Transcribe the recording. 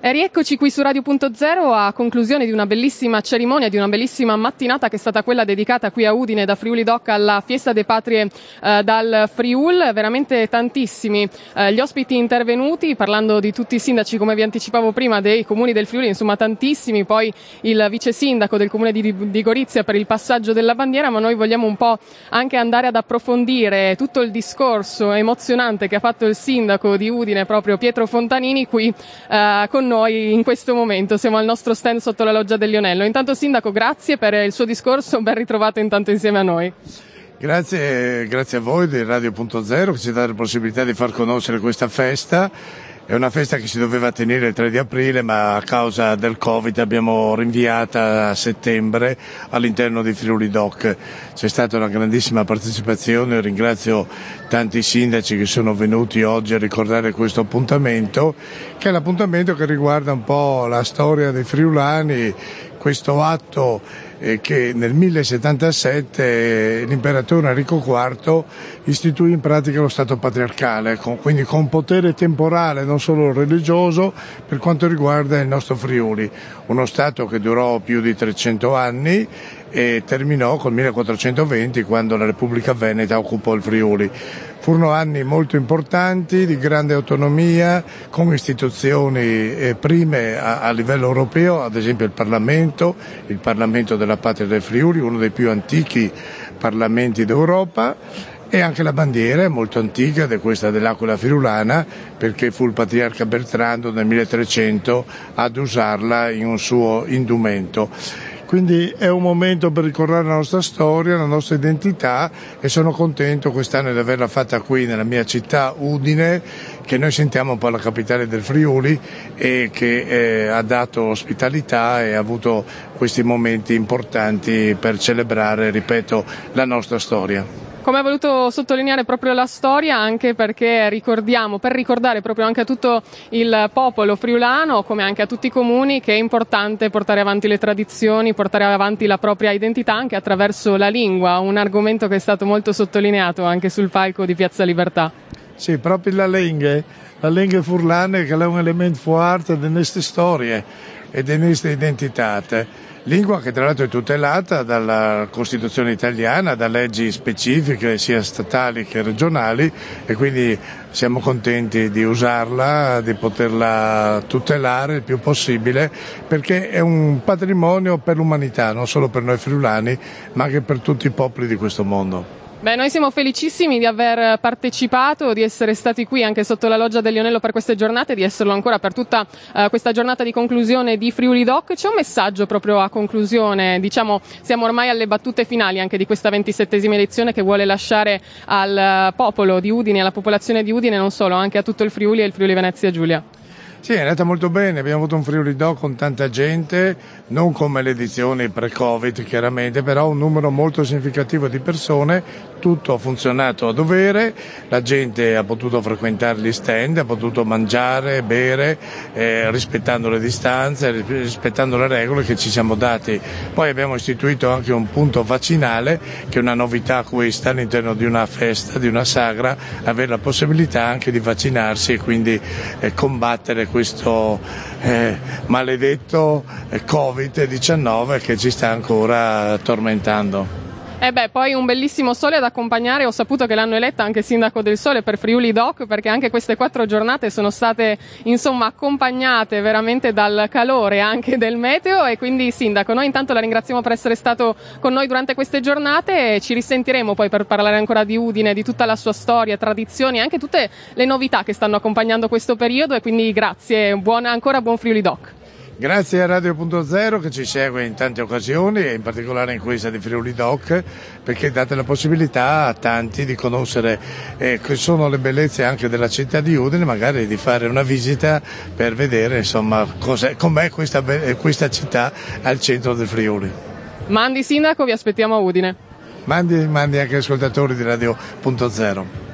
E rieccoci qui su Radio.0 a conclusione di una bellissima cerimonia, di una bellissima mattinata che è stata quella dedicata qui a Udine da Friuli Doc alla Fiesta dei Patrie eh, dal Friul, veramente tantissimi eh, gli ospiti intervenuti parlando di tutti i sindaci come vi anticipavo prima dei comuni del Friuli, insomma tantissimi, poi il vice sindaco del comune di, di Gorizia per il passaggio della bandiera, ma noi vogliamo un po' anche andare ad approfondire tutto il discorso emozionante che ha fatto il sindaco di Udine proprio Pietro Fontanini qui eh, con noi in questo momento. Siamo al nostro stand sotto la loggia del Lionello. Intanto, Sindaco, grazie per il suo discorso, ben ritrovato intanto insieme a noi. Grazie, grazie a voi di Radio.0 che ci dà la possibilità di far conoscere questa festa è una festa che si doveva tenere il 3 di aprile, ma a causa del Covid abbiamo rinviata a settembre all'interno di Friuli Doc. C'è stata una grandissima partecipazione, ringrazio tanti sindaci che sono venuti oggi a ricordare questo appuntamento, che è l'appuntamento che riguarda un po' la storia dei friulani, questo atto eh, che nel 1077 l'imperatore Enrico IV istituì in pratica lo Stato patriarcale, quindi con potere temporale, non solo religioso, per quanto riguarda il nostro Friuli. Uno Stato che durò più di 300 anni e terminò col 1420 quando la Repubblica Veneta occupò il Friuli. Furono anni molto importanti, di grande autonomia, con istituzioni eh, prime a, a, livello europeo, ad esempio il Parlamento, il Parlamento della Patria del Friuli, uno dei più antichi parlamenti d'Europa, e anche la bandiera è molto antica ed è questa dell'Aquila Friulana perché fu il patriarca Bertrando nel 1300 ad usarla in un suo indumento. Quindi è un momento per ricordare la nostra storia, la nostra identità e sono contento quest'anno di averla fatta qui nella mia città Udine, che noi sentiamo un po' la capitale del Friuli e che eh, ha dato ospitalità e ha avuto questi momenti importanti per celebrare, ripeto, la nostra storia come ha voluto sottolineare proprio la storia, anche perché ricordiamo, per ricordare proprio anche a tutto il popolo friulano, come anche a tutti i comuni, che è importante portare avanti le tradizioni, portare avanti la propria identità anche attraverso la lingua, un argomento che è stato molto sottolineato anche sul palco di Piazza Libertà. Sì, proprio la lingua, la lingua furlana che è un elemento forte delle nostre storie e delle nostre identità lingua che tra l'altro è tutelata dalla Costituzione italiana, da leggi specifiche sia statali che regionali e quindi siamo contenti di usarla, di poterla tutelare il più possibile perché è un patrimonio per l'umanità, non solo per noi friulani ma anche per tutti i popoli di questo mondo. Beh, noi siamo felicissimi di aver partecipato, di essere stati qui anche sotto la loggia del Lionello per queste giornate, di esserlo ancora per tutta uh, questa giornata di conclusione di Friuli Doc. C'è un messaggio proprio a conclusione, diciamo, siamo ormai alle battute finali anche di questa ventisettesima edizione che vuole lasciare al popolo di Udine, alla popolazione di Udine, non solo, anche a tutto il Friuli e il Friuli Venezia Giulia. Sì, è andata molto bene, abbiamo avuto un Friuli Doc con tanta gente, non come le edizioni pre-Covid chiaramente, però un numero molto significativo di persone, tutto ha funzionato a dovere, la gente ha potuto frequentare gli stand, ha potuto mangiare, bere, eh, rispettando le distanze, rispettando le regole che ci siamo dati. Poi abbiamo istituito anche un punto vaccinale, che è una novità questa all'interno di una festa, di una sagra, avere la possibilità anche di vaccinarsi e quindi eh, combattere questo eh, maledetto eh, Covid-19 che ci sta ancora tormentando. E eh beh, poi un bellissimo sole ad accompagnare. Ho saputo che l'hanno eletta anche sindaco del sole per Friuli Doc, perché anche queste quattro giornate sono state insomma accompagnate veramente dal calore anche del meteo. E quindi, sindaco, noi intanto la ringraziamo per essere stato con noi durante queste giornate e ci risentiremo poi per parlare ancora di Udine, di tutta la sua storia, tradizioni e anche tutte le novità che stanno accompagnando questo periodo. E quindi grazie, buona, ancora buon Friuli Doc. Grazie a Radio.0 che ci segue in tante occasioni e in particolare in questa di Friuli Doc perché date la possibilità a tanti di conoscere eh, che sono le bellezze anche della città di Udine, magari di fare una visita per vedere insomma com'è questa, questa città al centro del Friuli. Mandi Sindaco, vi aspettiamo a Udine. Mandi, mandi anche ascoltatori di Radio.0.